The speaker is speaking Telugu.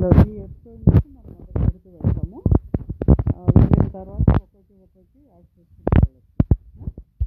హలో ఈ ఎపిసోడ్ నుంచి మనం మొదలు పెడుతూ వెళ్తాము. వెళ్ళిన తర్వాత ఒక్కొక్కటి ఒక్కొక్కటి యాడ్ చేసుకుంటూ